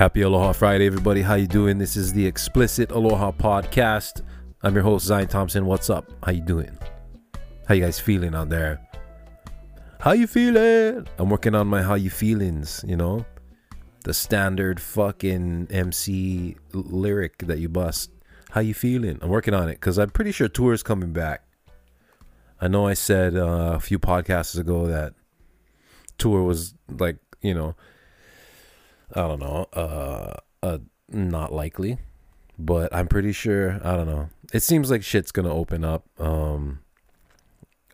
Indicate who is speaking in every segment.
Speaker 1: Happy Aloha Friday, everybody. How you doing? This is the Explicit Aloha Podcast. I'm your host, Zion Thompson. What's up? How you doing? How you guys feeling out there? How you feeling? I'm working on my how you feelings, you know? The standard fucking MC lyric that you bust. How you feeling? I'm working on it because I'm pretty sure tour is coming back. I know I said uh, a few podcasts ago that tour was like, you know, I don't know, uh, uh, not likely, but I'm pretty sure. I don't know. It seems like shit's gonna open up. Um,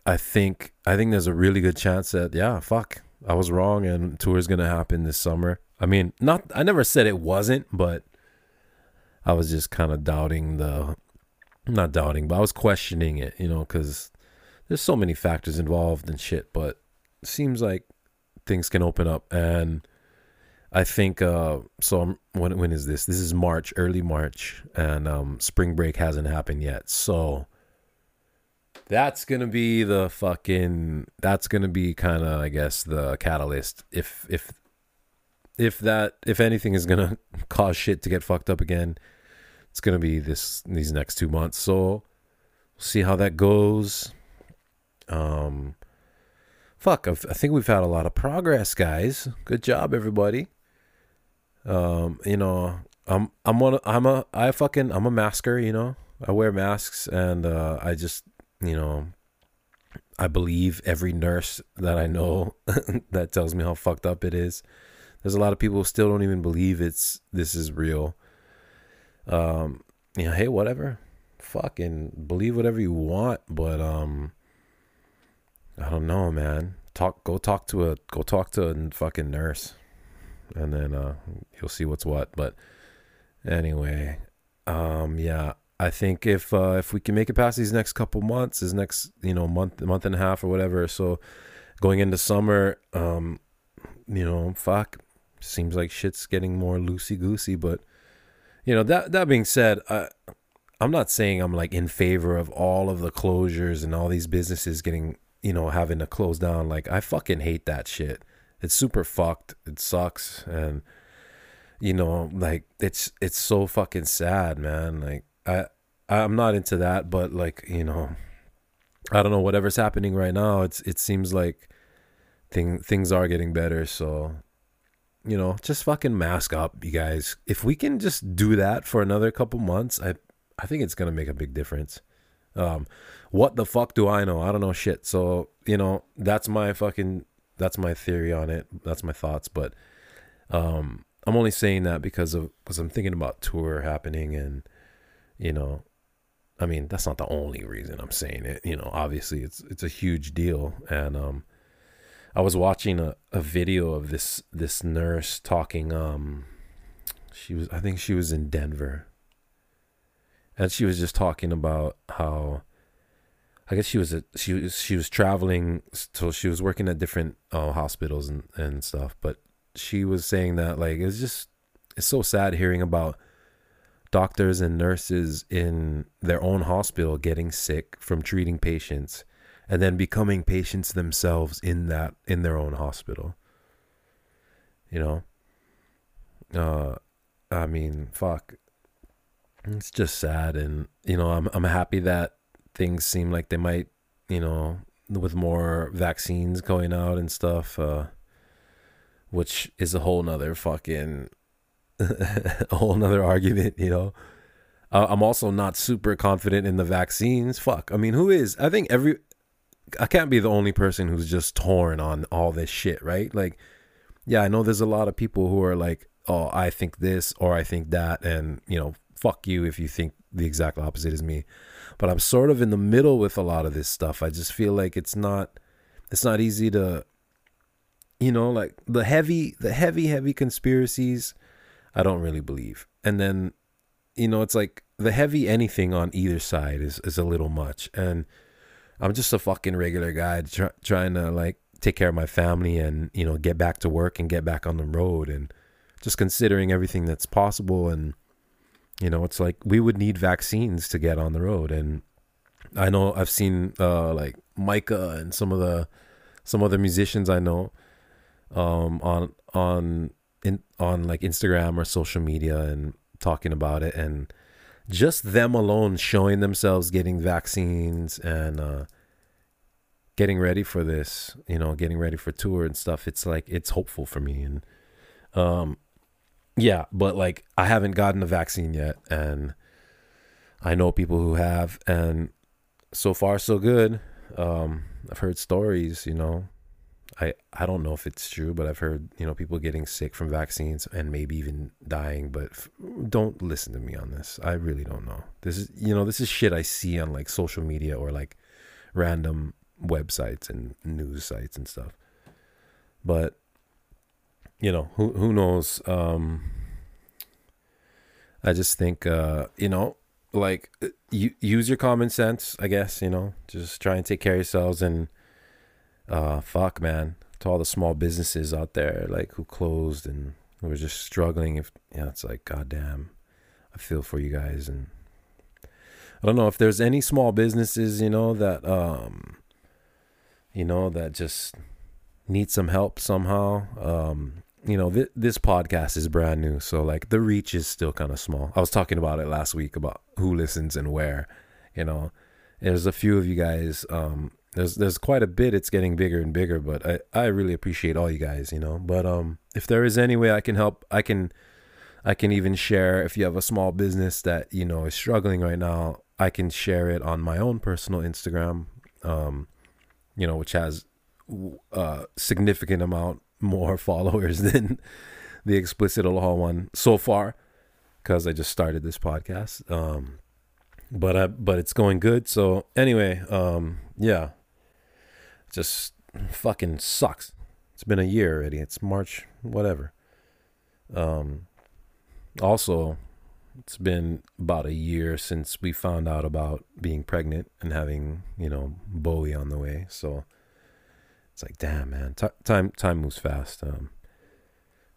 Speaker 1: I think I think there's a really good chance that yeah, fuck, I was wrong, and tour is gonna happen this summer. I mean, not I never said it wasn't, but I was just kind of doubting the, not doubting, but I was questioning it, you know, because there's so many factors involved and shit. But seems like things can open up and I think uh, so. I'm, when when is this? This is March, early March, and um, spring break hasn't happened yet. So that's gonna be the fucking. That's gonna be kind of, I guess, the catalyst. If if if that if anything is gonna cause shit to get fucked up again, it's gonna be this these next two months. So we'll see how that goes. Um, fuck, I've, I think we've had a lot of progress, guys. Good job, everybody. Um, you know, I'm I'm one I'm a I fucking I'm a masker, you know. I wear masks and uh I just, you know, I believe every nurse that I know that tells me how fucked up it is. There's a lot of people who still don't even believe it's this is real. Um, you know, hey, whatever. Fucking believe whatever you want, but um I don't know, man. Talk go talk to a go talk to a fucking nurse and then uh, you'll see what's what. But anyway, um, yeah, I think if uh, if we can make it past these next couple months, this next you know month month and a half or whatever, so going into summer, um, you know, fuck, seems like shit's getting more loosey goosey. But you know that that being said, I. I'm not saying I'm like in favor of all of the closures and all these businesses getting, you know, having to close down. Like I fucking hate that shit it's super fucked. It sucks, and you know, like it's it's so fucking sad, man. Like I I'm not into that, but like you know, I don't know whatever's happening right now. It's it seems like thing things are getting better. So you know, just fucking mask up, you guys. If we can just do that for another couple months, I I think it's gonna make a big difference. Um, what the fuck do I know? I don't know shit. So you know, that's my fucking that's my theory on it. That's my thoughts. But um, I'm only saying that because of because I'm thinking about tour happening, and you know, I mean that's not the only reason I'm saying it. You know, obviously it's it's a huge deal, and um, I was watching a, a video of this this nurse talking. Um, she was I think she was in Denver, and she was just talking about how I guess she was a, she was she was traveling, so she was working at different uh, hospitals and and stuff. But she was saying that like it's just it's so sad hearing about doctors and nurses in their own hospital getting sick from treating patients and then becoming patients themselves in that in their own hospital you know uh i mean fuck it's just sad and you know i'm i'm happy that things seem like they might, you know, with more vaccines going out and stuff, uh, which is a whole nother fucking, a whole nother argument, you know. Uh, I'm also not super confident in the vaccines. Fuck. I mean, who is? I think every, I can't be the only person who's just torn on all this shit, right? Like, yeah, I know there's a lot of people who are like, oh, I think this or I think that, and, you know, fuck you if you think the exact opposite as me but I'm sort of in the middle with a lot of this stuff. I just feel like it's not it's not easy to you know, like the heavy the heavy heavy conspiracies I don't really believe. And then you know, it's like the heavy anything on either side is is a little much and I'm just a fucking regular guy try, trying to like take care of my family and you know get back to work and get back on the road and just considering everything that's possible and you know, it's like we would need vaccines to get on the road, and I know I've seen uh, like Micah and some of the some other musicians I know um, on on in on like Instagram or social media and talking about it and just them alone showing themselves getting vaccines and uh, getting ready for this, you know, getting ready for tour and stuff. It's like it's hopeful for me and um yeah, but like I haven't gotten a vaccine yet and I know people who have and so far so good. Um I've heard stories, you know, I I don't know if it's true, but I've heard you know people getting sick from vaccines and maybe even dying. But f- don't listen to me on this. I really don't know. This is you know this is shit I see on like social media or like random websites and news sites and stuff. But you know who who knows. Um, I just think uh, you know like you use your common sense. I guess you know just try and take care of yourselves and uh, fuck, man, to all the small businesses out there, like who closed and who were just struggling. If yeah, it's like, goddamn, I feel for you guys, and I don't know if there's any small businesses, you know, that um, you know, that just need some help somehow. Um, you know, th- this podcast is brand new, so like the reach is still kind of small. I was talking about it last week about who listens and where, you know. There's a few of you guys um, there's there's quite a bit it's getting bigger and bigger but i i really appreciate all you guys you know but um if there is any way i can help i can i can even share if you have a small business that you know is struggling right now i can share it on my own personal instagram um you know which has a significant amount more followers than the explicit aloha one so far because i just started this podcast um but I, but it's going good so anyway um yeah just fucking sucks. It's been a year already. It's March, whatever. Um, also, it's been about a year since we found out about being pregnant and having, you know, Bowie on the way. So it's like, damn, man, T- time time moves fast. Um,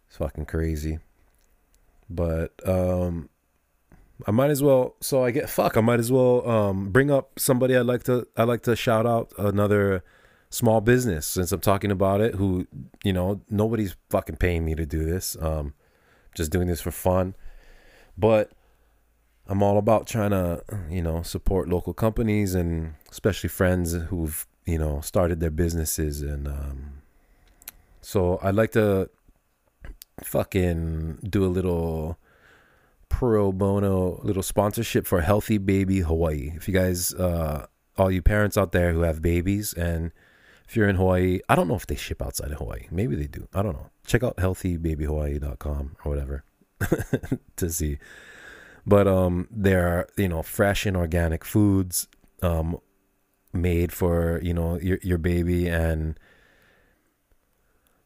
Speaker 1: it's fucking crazy. But um, I might as well. So I get fuck. I might as well um bring up somebody I'd like to. I'd like to shout out another small business since I'm talking about it who, you know, nobody's fucking paying me to do this. Um, just doing this for fun. But I'm all about trying to, you know, support local companies and especially friends who've, you know, started their businesses. And um, so I'd like to fucking do a little pro bono little sponsorship for Healthy Baby Hawaii. If you guys, uh, all you parents out there who have babies and if you're in Hawaii, I don't know if they ship outside of Hawaii. Maybe they do. I don't know. Check out healthybabyhawaii.com or whatever to see. But um, there are you know fresh and organic foods um, made for you know your your baby and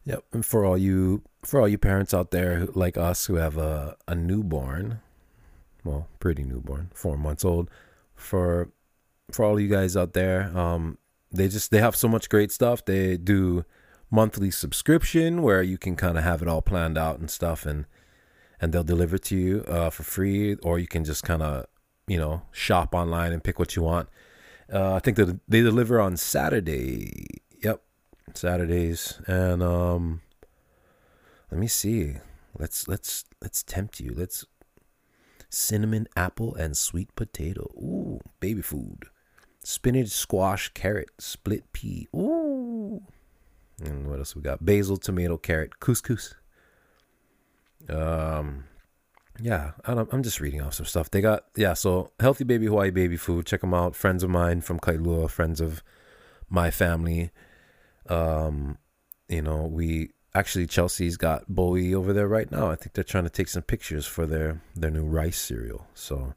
Speaker 1: yep and for all you for all you parents out there who, like us who have a a newborn, well pretty newborn, four months old. For for all you guys out there, um, they just they have so much great stuff. They do monthly subscription where you can kind of have it all planned out and stuff, and and they'll deliver to you uh, for free, or you can just kind of you know shop online and pick what you want. Uh, I think that they deliver on Saturday. Yep, Saturdays, and um, let me see. Let's let's let's tempt you. Let's cinnamon apple and sweet potato. Ooh, baby food spinach, squash, carrot, split pea. Ooh. And what else we got? Basil, tomato, carrot, couscous. Um, yeah, I'm just reading off some stuff. They got yeah, so healthy baby Hawaii baby food. Check them out. Friends of mine from Kailua, friends of my family. Um, you know, we actually Chelsea's got Bowie over there right now. I think they're trying to take some pictures for their their new rice cereal. So,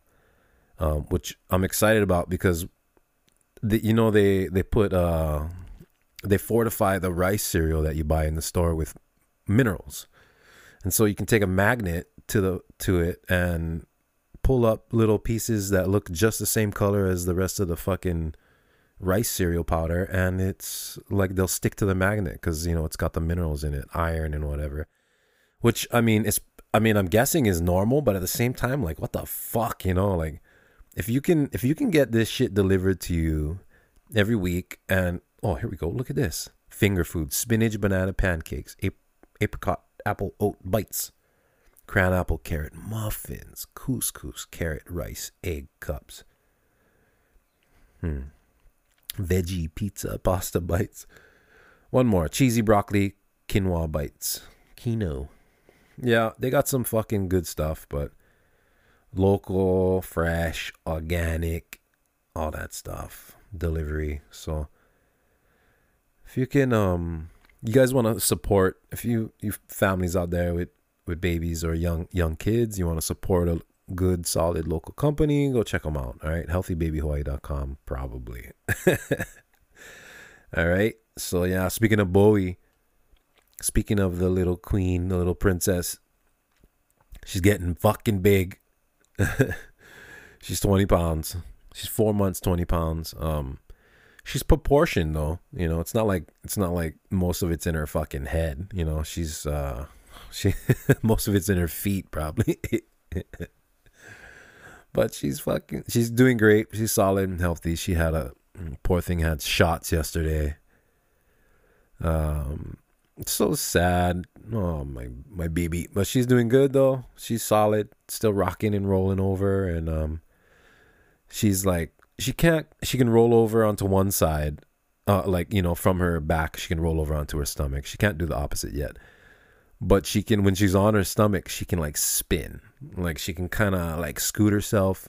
Speaker 1: um, which I'm excited about because the, you know they they put uh they fortify the rice cereal that you buy in the store with minerals and so you can take a magnet to the to it and pull up little pieces that look just the same color as the rest of the fucking rice cereal powder. And it's like they'll stick to the magnet because you know it's got the minerals in it iron and whatever. Which i mean it's i mean i'm guessing is normal but at the same time like what the fuck you know? Like if you can if you can get this shit delivered to you every week and oh here we go. Look at this. Finger food. Spinach banana pancakes. Ap- apricot apple oat bites, cran apple carrot muffins, couscous carrot rice egg cups. Hmm. Veggie pizza pasta bites. One more cheesy broccoli quinoa bites. Quinoa. Yeah, they got some fucking good stuff, but local, fresh, organic, all that stuff. Delivery. So if you can um you guys want to support if you you families out there with with babies or young young kids, you want to support a good solid local company, go check them out. All right, healthybabyhawaii.com probably. all right. So yeah, speaking of Bowie, speaking of the little queen, the little princess, she's getting fucking big. she's 20 pounds. She's 4 months 20 pounds. Um she's proportioned though. You know, it's not like it's not like most of it's in her fucking head. You know, she's uh, she most of it's in her feet probably. but she's fucking she's doing great. She's solid and healthy. She had a poor thing had shots yesterday. Um, so sad. Oh my my baby, but she's doing good though. She's solid, still rocking and rolling over, and um, she's like she can't she can roll over onto one side uh, like you know from her back she can roll over onto her stomach she can't do the opposite yet but she can when she's on her stomach she can like spin like she can kind of like scoot herself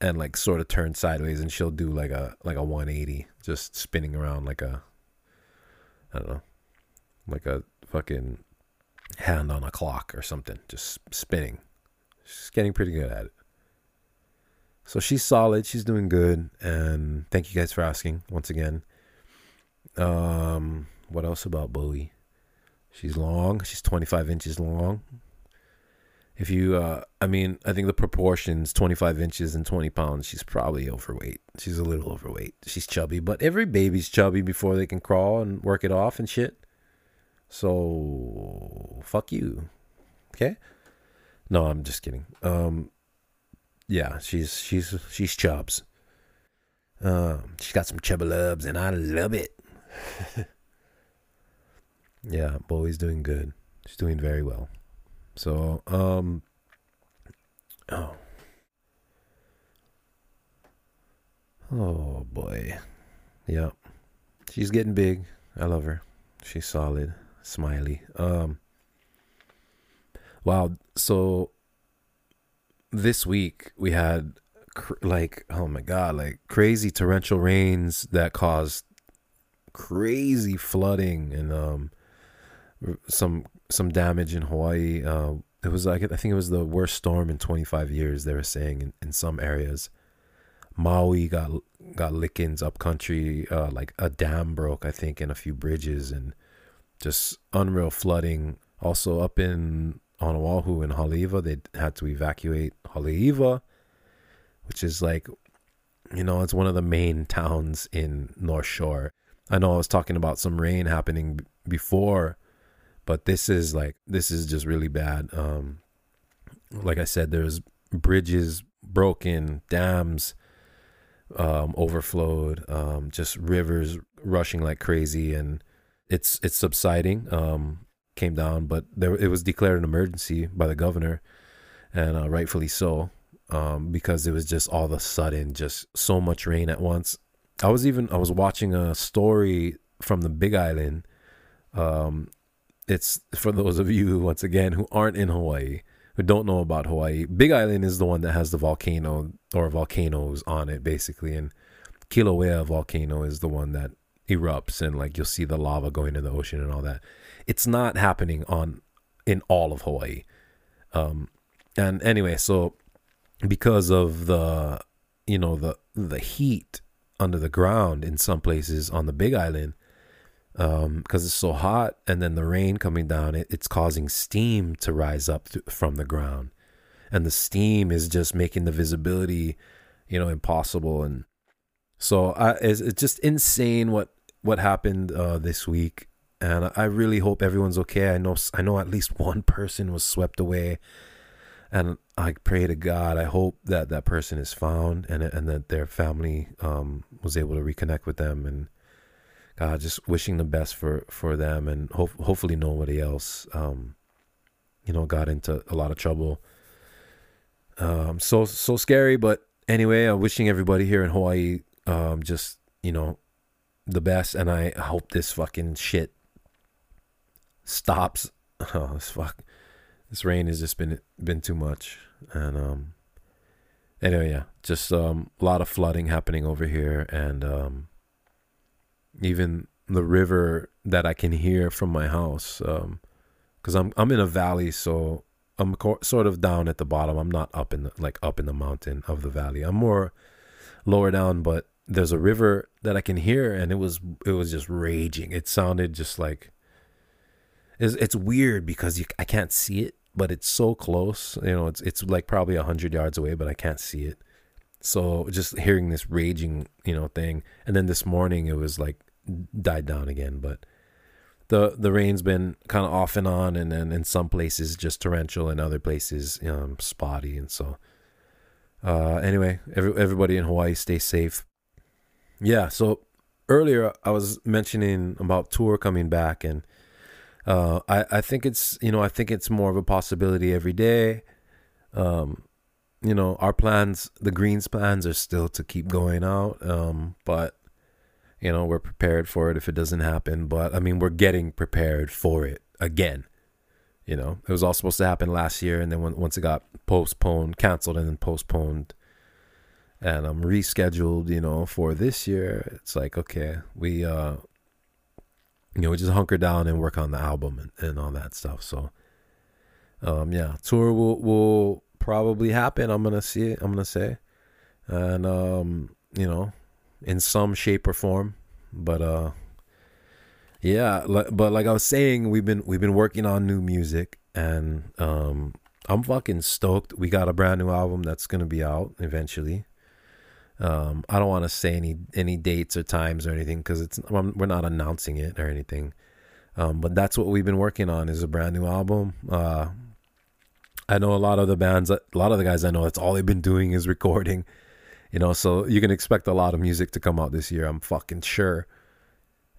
Speaker 1: and like sort of turn sideways and she'll do like a like a 180 just spinning around like a i don't know like a fucking hand on a clock or something just spinning she's getting pretty good at it so she's solid. She's doing good. And thank you guys for asking once again. Um, what else about Bowie? She's long. She's 25 inches long. If you, uh, I mean, I think the proportions 25 inches and 20 pounds, she's probably overweight. She's a little overweight. She's chubby, but every baby's chubby before they can crawl and work it off and shit. So, fuck you. Okay? No, I'm just kidding. Um, yeah, she's she's she's chubs. Um, she's got some chubbalubs, and I love it. yeah, Bowie's doing good. She's doing very well. So, um, oh, oh boy, yeah, she's getting big. I love her. She's solid, smiley. Um, wow. So this week we had cr- like oh my god like crazy torrential rains that caused crazy flooding and um some some damage in Hawaii uh, it was like I think it was the worst storm in 25 years they were saying in, in some areas Maui got got lickings up country uh, like a dam broke I think and a few bridges and just unreal flooding also up in on Oahu and Haleiwa, they had to evacuate Haleiwa, which is like, you know, it's one of the main towns in North Shore. I know I was talking about some rain happening before, but this is like this is just really bad. Um, like I said, there's bridges broken, dams um, overflowed, um, just rivers rushing like crazy, and it's it's subsiding. Um, came down, but there it was declared an emergency by the governor, and uh, rightfully so, um, because it was just all of a sudden just so much rain at once. I was even I was watching a story from the Big Island. Um, it's for those of you once again who aren't in Hawaii who don't know about Hawaii. Big Island is the one that has the volcano or volcanoes on it basically, and Kilauea volcano is the one that erupts and like you'll see the lava going to the ocean and all that it's not happening on in all of Hawaii. Um, and anyway, so because of the you know the the heat under the ground in some places on the Big Island, um, because it's so hot, and then the rain coming down, it, it's causing steam to rise up th- from the ground, and the steam is just making the visibility, you know, impossible. And so I, it's, it's just insane what what happened uh, this week and I really hope everyone's okay. I know I know at least one person was swept away, and I pray to God. I hope that that person is found and and that their family um, was able to reconnect with them and God, just wishing the best for for them, and ho- hopefully nobody else, um, you know, got into a lot of trouble. Um, so so scary, but anyway, I'm wishing everybody here in Hawaii, um, just you know, the best, and I hope this fucking shit stops. Oh, this fuck, this rain has just been been too much, and um, anyway, yeah, just um, a lot of flooding happening over here, and um, even the river that I can hear from my house, um, because I'm I'm in a valley, so I'm co- sort of down at the bottom. I'm not up in the like up in the mountain of the valley. I'm more lower down, but there's a river that I can hear, and it was it was just raging. It sounded just like it's it's weird because you, I can't see it, but it's so close. You know, it's it's like probably hundred yards away, but I can't see it. So just hearing this raging, you know, thing, and then this morning it was like died down again. But the the rain's been kind of off and on, and then in some places just torrential, and other places um, spotty, and so. Uh, anyway, every, everybody in Hawaii stay safe. Yeah, so earlier I was mentioning about tour coming back, and uh, I I think it's you know I think it's more of a possibility every day. Um, you know our plans, the Greens plans, are still to keep going out. Um, but you know we're prepared for it if it doesn't happen. But I mean we're getting prepared for it again. You know it was all supposed to happen last year, and then when, once it got postponed, canceled, and then postponed, and um, rescheduled. You know for this year, it's like okay, we uh you know, we just hunker down and work on the album and, and all that stuff. So, um, yeah, tour will will probably happen. I'm gonna see it. I'm gonna say, and um, you know, in some shape or form. But uh, yeah, but like I was saying, we've been we've been working on new music, and um, I'm fucking stoked. We got a brand new album that's gonna be out eventually. Um, I don't want to say any any dates or times or anything because it's we're not announcing it or anything. Um, but that's what we've been working on is a brand new album. Uh, I know a lot of the bands, a lot of the guys I know, that's all they've been doing is recording. You know, so you can expect a lot of music to come out this year. I'm fucking sure,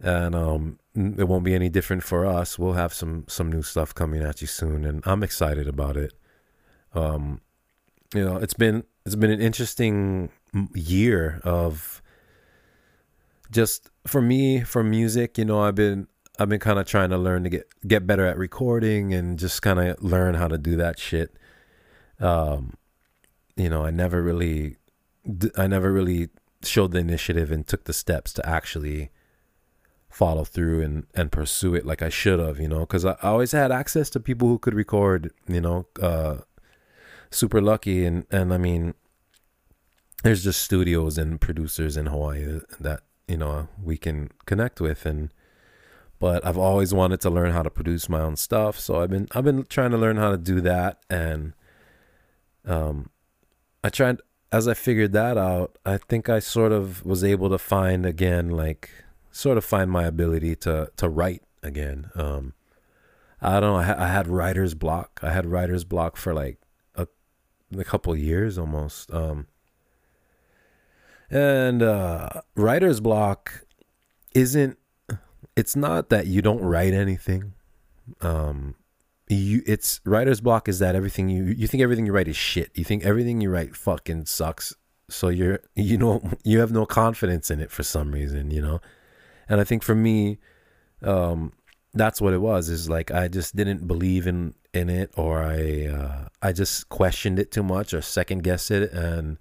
Speaker 1: and um, it won't be any different for us. We'll have some some new stuff coming at you soon, and I'm excited about it. Um, you know, it's been it's been an interesting year of just for me for music you know i've been i've been kind of trying to learn to get get better at recording and just kind of learn how to do that shit. Um you know i never really i never really showed the initiative and took the steps to actually follow through and and pursue it like i should have you know because I, always had access to people who could record you know uh super lucky and and i mean there's just studios and producers in Hawaii that you know we can connect with and but I've always wanted to learn how to produce my own stuff so I've been I've been trying to learn how to do that and um I tried as I figured that out I think I sort of was able to find again like sort of find my ability to to write again um I don't know I, ha- I had writer's block I had writer's block for like a, a couple years almost um and uh, writer's block isn't. It's not that you don't write anything. Um, you it's writer's block is that everything you you think everything you write is shit. You think everything you write fucking sucks. So you're you know you have no confidence in it for some reason, you know. And I think for me, um, that's what it was. Is like I just didn't believe in in it, or I uh, I just questioned it too much, or second guessed it, and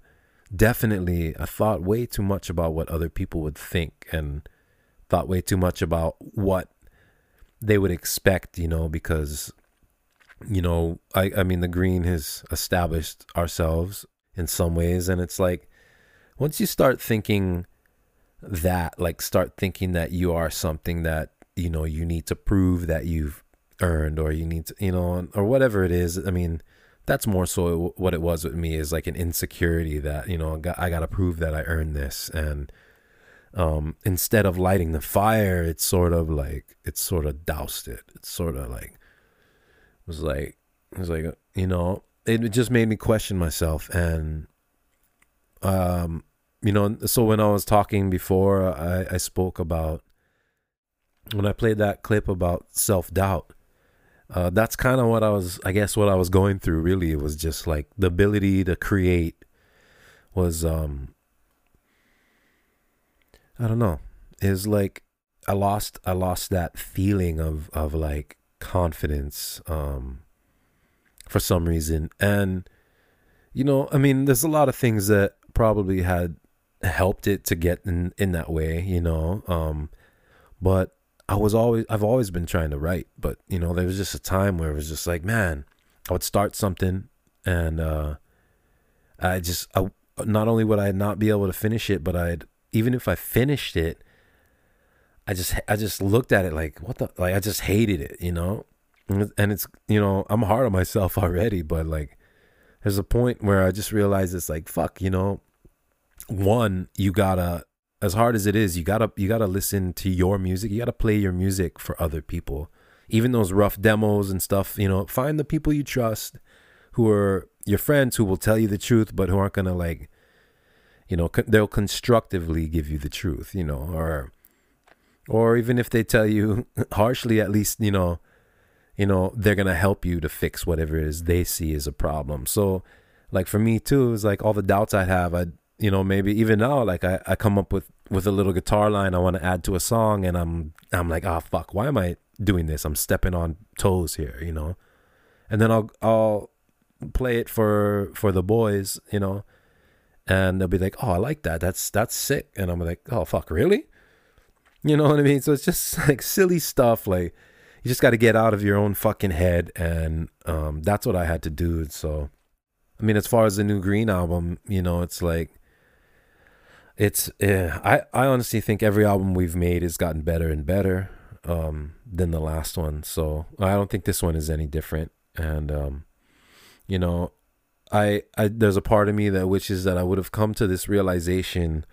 Speaker 1: definitely I thought way too much about what other people would think and thought way too much about what they would expect, you know, because you know, I I mean the green has established ourselves in some ways. And it's like once you start thinking that like start thinking that you are something that you know you need to prove that you've earned or you need to you know or whatever it is i mean that's more so what it was with me is like an insecurity that you know I got to prove that I earned this. And um, instead of lighting the fire it's sort of like it's sort of doused it it's sort of like it was like it was like you know it just made me question myself and um you know so when I was talking before I I spoke about when I played that clip about self doubt, uh, that's kind of what I was, I guess, what I was going through. Really, it was just like the ability to create was, um, I don't know, is like I lost, I lost that feeling of of like confidence, um, for some reason, and you know, I mean, there's a lot of things that probably had helped it to get in in that way, you know, um, but I was always I've always been trying to write, but you know, there was just a time where it was just like, man, I would start something and uh I just I not only would I not be able to finish it, but I'd even if I finished it, I just I just looked at it like what the like I just hated it, you know? And it's you know, I'm hard on myself already, but like there's a point where I just realized it's like fuck, you know, one, you gotta as hard as it is, you gotta you gotta listen to your music. You gotta play your music for other people. Even those rough demos and stuff, you know, find the people you trust who are your friends who will tell you the truth, but who aren't gonna like, you know, they'll constructively give you the truth, you know, or or even if they tell you harshly, at least you know, you know, they're gonna help you to fix whatever it is they see as a problem. So, like for me too, it's like all the doubts I have, I you know maybe even now like I, I come up with with a little guitar line I want to add to a song and I'm I'm like oh fuck why am I doing this? I'm stepping on toes here you know? And then I'll I'll play it for for the boys you know and they'll be like oh I like that. That's that's sick. And I'm like oh fuck really? You know what I mean? So it's just like silly stuff like you just got to get out of your own fucking head and um that's what I had to do. So I mean as far as the new green album you know it's like it's yeah, I I honestly think every album we've made has gotten better and better um, than the last one. So I don't think this one is any different. And um, you know, I I there's a part of me that wishes that I would have come to this realization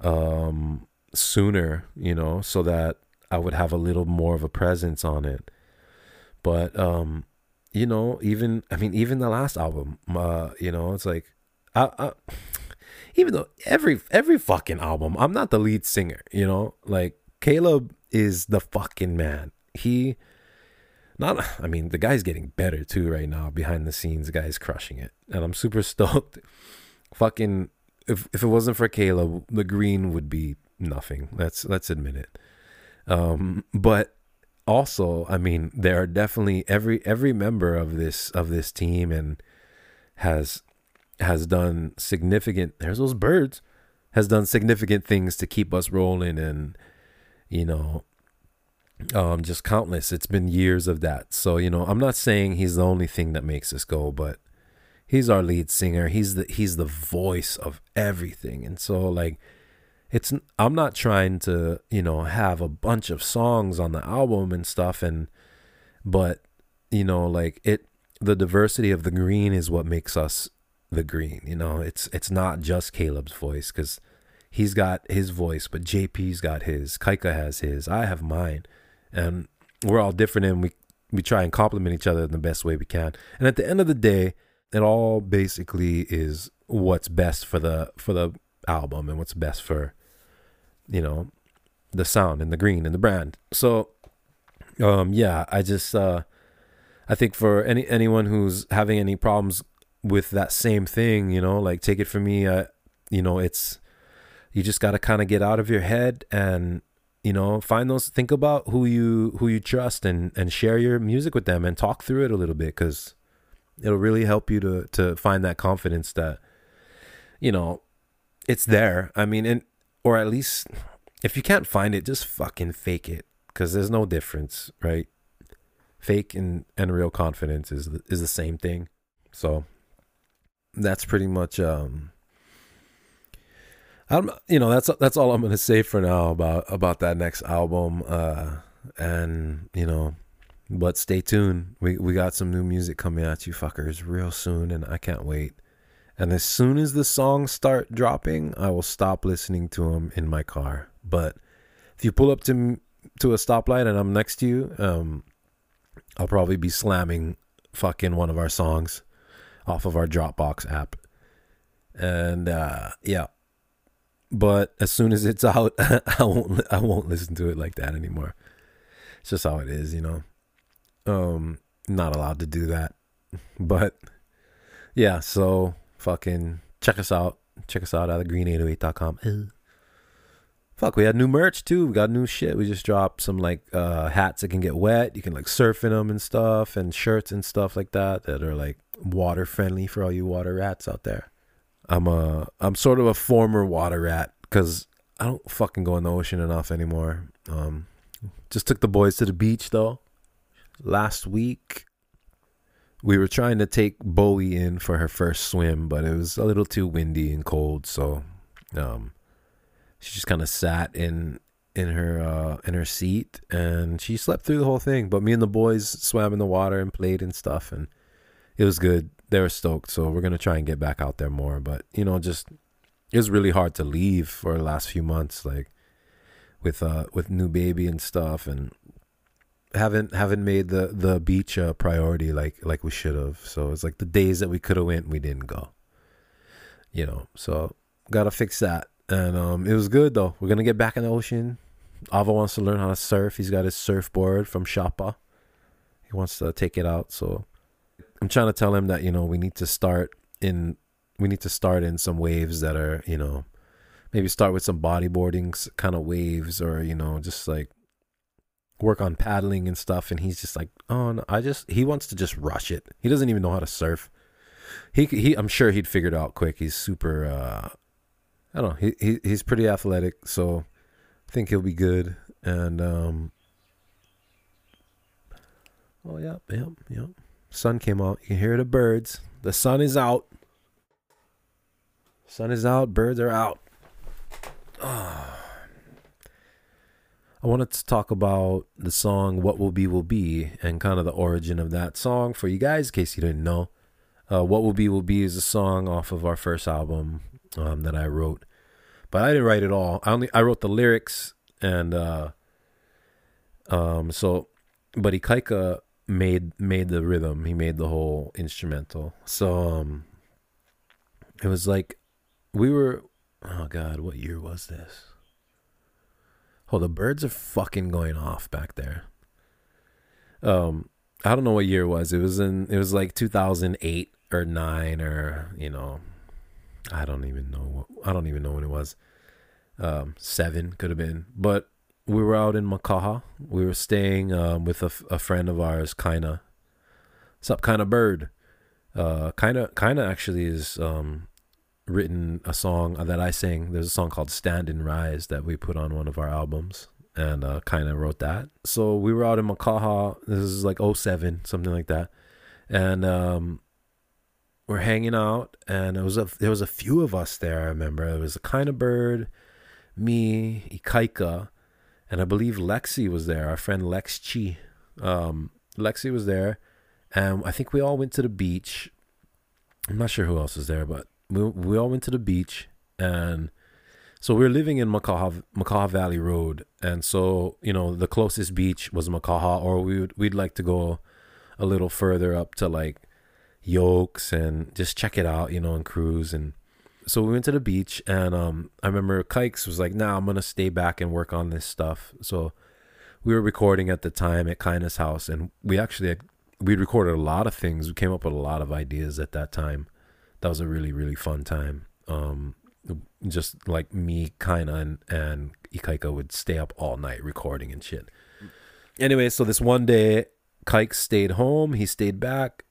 Speaker 1: um sooner, you know, so that I would have a little more of a presence on it. But um you know, even I mean even the last album, uh, you know, it's like I, I even though every every fucking album, I'm not the lead singer, you know? Like Caleb is the fucking man. He not I mean, the guy's getting better too right now behind the scenes. The guy's crushing it. And I'm super stoked. fucking if if it wasn't for Caleb, the green would be nothing. Let's let's admit it. Um but also, I mean, there are definitely every every member of this of this team and has has done significant there's those birds has done significant things to keep us rolling and you know um just countless it's been years of that so you know i'm not saying he's the only thing that makes us go but he's our lead singer he's the he's the voice of everything and so like it's i'm not trying to you know have a bunch of songs on the album and stuff and but you know like it the diversity of the green is what makes us the green. You know, it's it's not just Caleb's voice because he's got his voice, but JP's got his. Kaika has his. I have mine, and we're all different, and we we try and complement each other in the best way we can. And at the end of the day, it all basically is what's best for the for the album and what's best for you know the sound and the green and the brand. So um yeah, I just uh I think for any anyone who's having any problems with that same thing, you know, like take it from me, uh, you know, it's you just got to kind of get out of your head and you know find those think about who you who you trust and and share your music with them and talk through it a little bit cuz it'll really help you to to find that confidence that you know it's there. I mean, and or at least if you can't find it, just fucking fake it cuz there's no difference, right? Fake and and real confidence is is the same thing. So that's pretty much um I'm you know that's that's all I'm gonna say for now about about that next album uh and you know but stay tuned. We we got some new music coming at you fuckers real soon and I can't wait. And as soon as the songs start dropping I will stop listening to them in my car. But if you pull up to to a stoplight and I'm next to you um I'll probably be slamming fucking one of our songs off of our Dropbox app. And uh, yeah, but as soon as it's out, I won't I won't listen to it like that anymore. it's just how it is, you know. Um, not allowed to do that, but yeah. So fucking check us out. Check us out at green808.com. Fuck, we had new merch too. We got new shit. We just dropped some like uh, hats that can get wet. You can like surf in them and stuff, and shirts and stuff like that that are like water friendly for all you water rats out there. I'm a I'm sort of a former water rat because I don't fucking go in the ocean enough anymore. Um, just took the boys to the beach though last week. We were trying to take Bowie in for her first swim, but it was a little too windy and cold, so um, she just kind of sat in in her uh, in her seat and she slept through the whole thing. But me and the boys swam in the water and played and stuff, and it was good. They were stoked, so we're gonna try and get back out there more. But you know, just it's really hard to leave for the last few months, like with uh with new baby and stuff, and haven't haven't made the the beach a priority like like we should have. So it's like the days that we could have went, we didn't go. You know, so gotta fix that. And um, it was good though. We're gonna get back in the ocean. Ava wants to learn how to surf. He's got his surfboard from Shapa. He wants to take it out. So I'm trying to tell him that you know we need to start in we need to start in some waves that are you know maybe start with some bodyboarding kind of waves or you know just like work on paddling and stuff and he's just like oh no, i just he wants to just rush it he doesn't even know how to surf he he i'm sure he'd figure it out quick he's super uh I don't know. He, he he's pretty athletic, so I think he'll be good. And um, oh yeah, yep, yep. Sun came out. You can hear the birds. The sun is out. Sun is out. Birds are out. Oh. I wanted to talk about the song "What Will Be Will Be" and kind of the origin of that song for you guys, in case you didn't know. Uh, "What Will Be Will Be" is a song off of our first album, um, that I wrote, but I didn't write it all. I only I wrote the lyrics and uh, um so, but Ikaika made made the rhythm. He made the whole instrumental. So um, it was like we were. Oh God, what year was this? Oh, the birds are fucking going off back there. Um, I don't know what year it was. It was in. It was like 2008 or nine or you know I don't even know. What, I don't even know when it was. Um, seven could have been, but we were out in Makaha. We were staying um, with a, a friend of ours, Kinda. What's up, Kinda Bird? Uh, Kinda, Kinda actually is um, written a song that I sing. There's a song called "Stand and Rise" that we put on one of our albums, and uh, Kinda wrote that. So we were out in Makaha. This is like 07, something like that, and um, we're hanging out, and it was a there was a few of us there. I remember it was a of bird, me, Ikaika, and I believe Lexi was there. Our friend Lex Chi, um, Lexi was there, and I think we all went to the beach. I'm not sure who else was there, but we we all went to the beach, and so we were living in Makaha, Makaha Valley Road, and so you know the closest beach was Makaha, or we would we'd like to go a little further up to like yokes and just check it out, you know, and cruise. And so we went to the beach, and um, I remember Kikes was like, "Nah, I'm gonna stay back and work on this stuff." So we were recording at the time at Kinda's House, and we actually we recorded a lot of things. We came up with a lot of ideas at that time. That was a really really fun time. Um, just like me, Kinda and and Ikaika would stay up all night recording and shit. Anyway, so this one day, Kike stayed home. He stayed back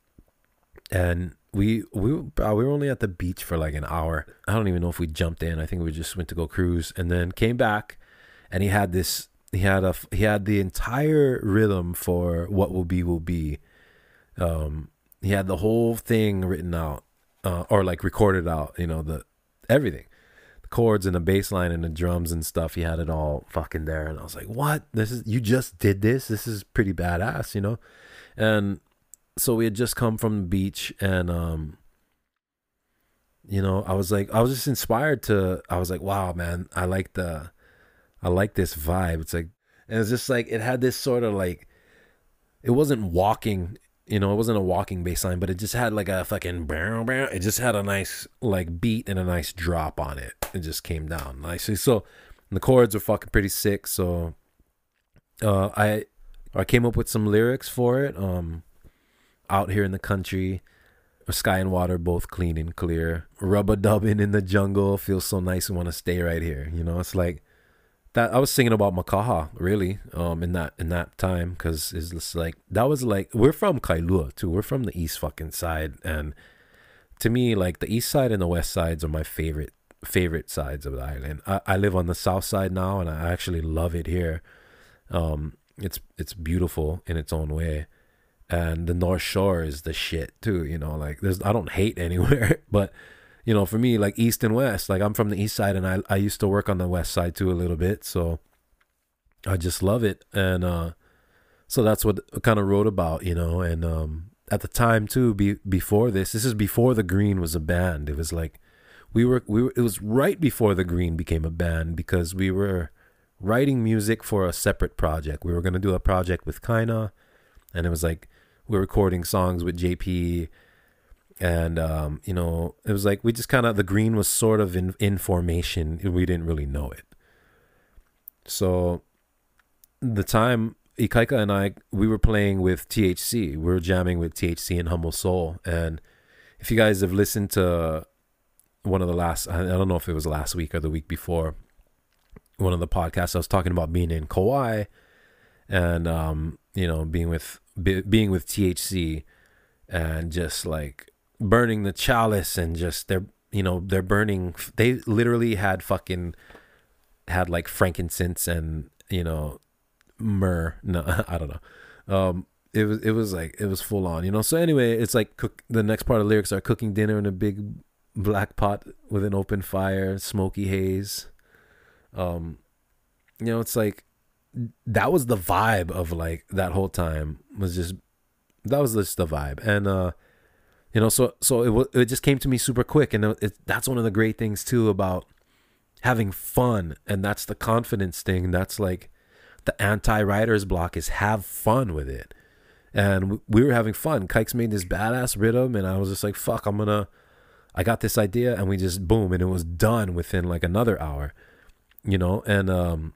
Speaker 1: and we we uh, we were only at the beach for like an hour. I don't even know if we jumped in. I think we just went to go cruise and then came back, and he had this. He had a he had the entire rhythm for what will be will be. Um, he had the whole thing written out, uh, or like recorded out. You know the everything, the chords and the bass line and the drums and stuff. He had it all fucking there, and I was like, "What? This is you just did this? This is pretty badass," you know. And so we had just come from the beach and um you know i was like i was just inspired to i was like wow man i like the i like this vibe. It's like and it's just like it had this sort of like it wasn't walking you know it wasn't a walking bass line but it just had like a fucking it just had a nice like beat and a nice drop on it. It just came down nicely. So the chords were fucking pretty sick. So uh i I came up with some lyrics for it. Um, out here in the country, sky and water both clean and clear. Rubber dubbing in the jungle feels so nice and want to stay right here. You know, it's like that. I was singing about Makaha really, um, in that in that time because it's just like that was like we're from Kailua too. We're from the east fucking side, and to me, like the east side and the west sides are my favorite favorite sides of the island. I, I live on the south side now, and I actually love it here. Um, it's it's beautiful in its own way and the north shore is the shit too you know like there's i don't hate anywhere but you know for me like east and west like i'm from the east side and i i used to work on the west side too a little bit so i just love it. And uh so that's what I kind of wrote about you know and um at the time too be, before this this is before the green was a band. It was like we were we were it was right before the green became a band because we were writing music for a separate project. We were to do a project with Kaina and it was like we're recording songs with JP and um, you know it was like we just kind of the green was sort of in, in formation. We didn't really know it. So the time Ikaika and I we were playing with THC we were jamming with THC and Humble Soul. And if you guys have listened to one of the last I don't know if it was last week or the week before one of the podcasts I was talking about being in Kauai and um, you know being with be, being with THC and just like burning the chalice and just they're you know they're burning they literally had fucking had like frankincense and you know myrrh. No I don't know. Um it was it was like it was full on you know? So anyway it's like cook the next part of lyrics are cooking dinner in a big black pot with an open fire smoky haze. Um you know it's like that was the vibe of like that whole time was just that was just the vibe. And uh you know so so it it just came to me super quick. And it, that's one of the great things too about having fun. And that's the confidence thing. That's like the anti writer's block is have fun with it. And we were having fun. Kikes made this badass rhythm. And i was just like fuck i'm gonna i got this idea. And we just boom and it was done within like another hour you know? And um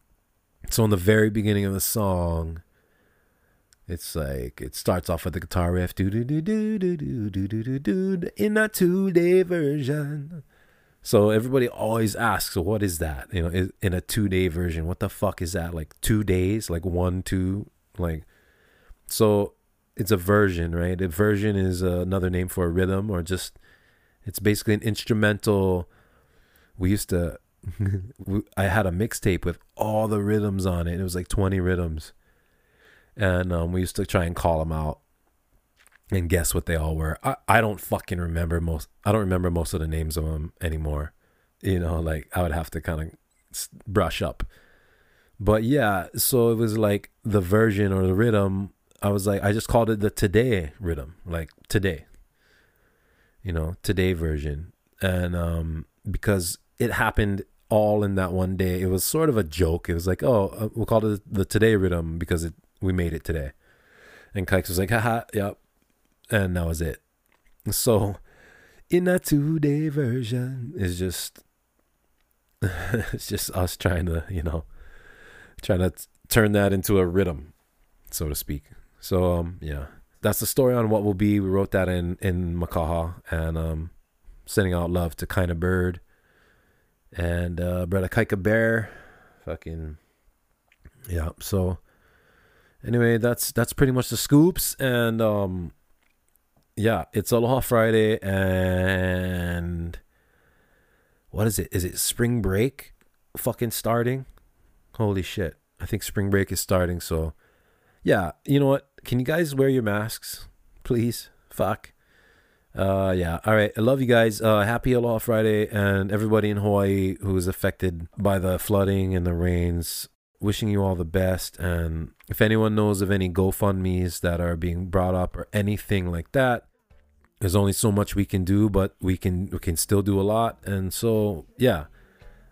Speaker 1: so in the very beginning of the song, it's like it starts off with the guitar riff, do do do do do do do do do do in a two day version. So everybody always asks, "What is that?" You know, in a two day version, what the fuck is that? Like two days, like one, two, like. So it's a version, right? A version is another name for a rhythm, or just it's basically an instrumental. We used to I had a mixtape with all the rhythms on it. It was like 20 rhythms. And um, we used to try and call them out and guess what they all were. I, I don't fucking remember most. I don't remember most of the names of them anymore. You know, like I would have to kind of brush up. But yeah, so it was like the version or the rhythm. I was like, I just called it the today rhythm, like today. You know, today version, and um, because it happened all in that one day. It was sort of a joke. It was like, oh, uh, we'll call it the today rhythm because it we made it today. And Kikes was like, haha, yep. And that was it. So in that two day version is just it's just us trying to, you know, trying to t- turn that into a rhythm, so to speak. So um yeah. That's the story on what will be. We wrote that in in Makaha and um sending out love to Kind of Bird and uh, brought a Kaika bear. Fucking yeah. So anyway, that's that's pretty much the scoops, and um, yeah, it's Aloha Friday, and what is it? Is it spring break? Fucking starting? Holy shit! I think spring break is starting. So yeah, you know what? Can you guys wear your masks, please? Fuck. Uh, yeah. All right. I love you guys. Uh, happy Aloha Friday, and everybody in Hawaii who is affected by the flooding and the rains. Wishing you all the best. And if anyone knows of any GoFundmes that are being brought up or anything like that, there's only so much we can do, but we can we can still do a lot. And so yeah.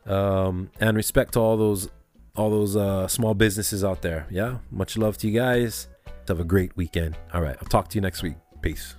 Speaker 1: Um, and respect to all those all those uh, small businesses out there. Yeah. Much love to you guys. Have a great weekend. All right. I'll talk to you next week. Peace.